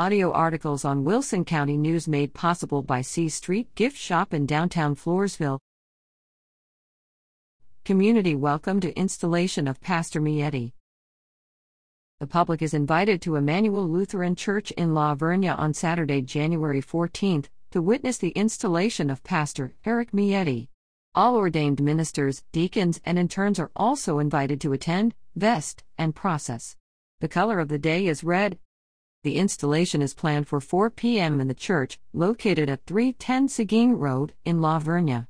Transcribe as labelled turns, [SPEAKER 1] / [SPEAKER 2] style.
[SPEAKER 1] Audio articles on Wilson County News made possible by C Street Gift Shop in downtown Floresville. Community welcome to installation of Pastor Mietti. The public is invited to Emmanuel Lutheran Church in La Vernia on Saturday, January 14th, to witness the installation of Pastor Eric Mietti. All ordained ministers, deacons, and interns are also invited to attend, vest, and process. The color of the day is red. The installation is planned for 4 p.m. in the church, located at 310 Seguin Road in La Vernia.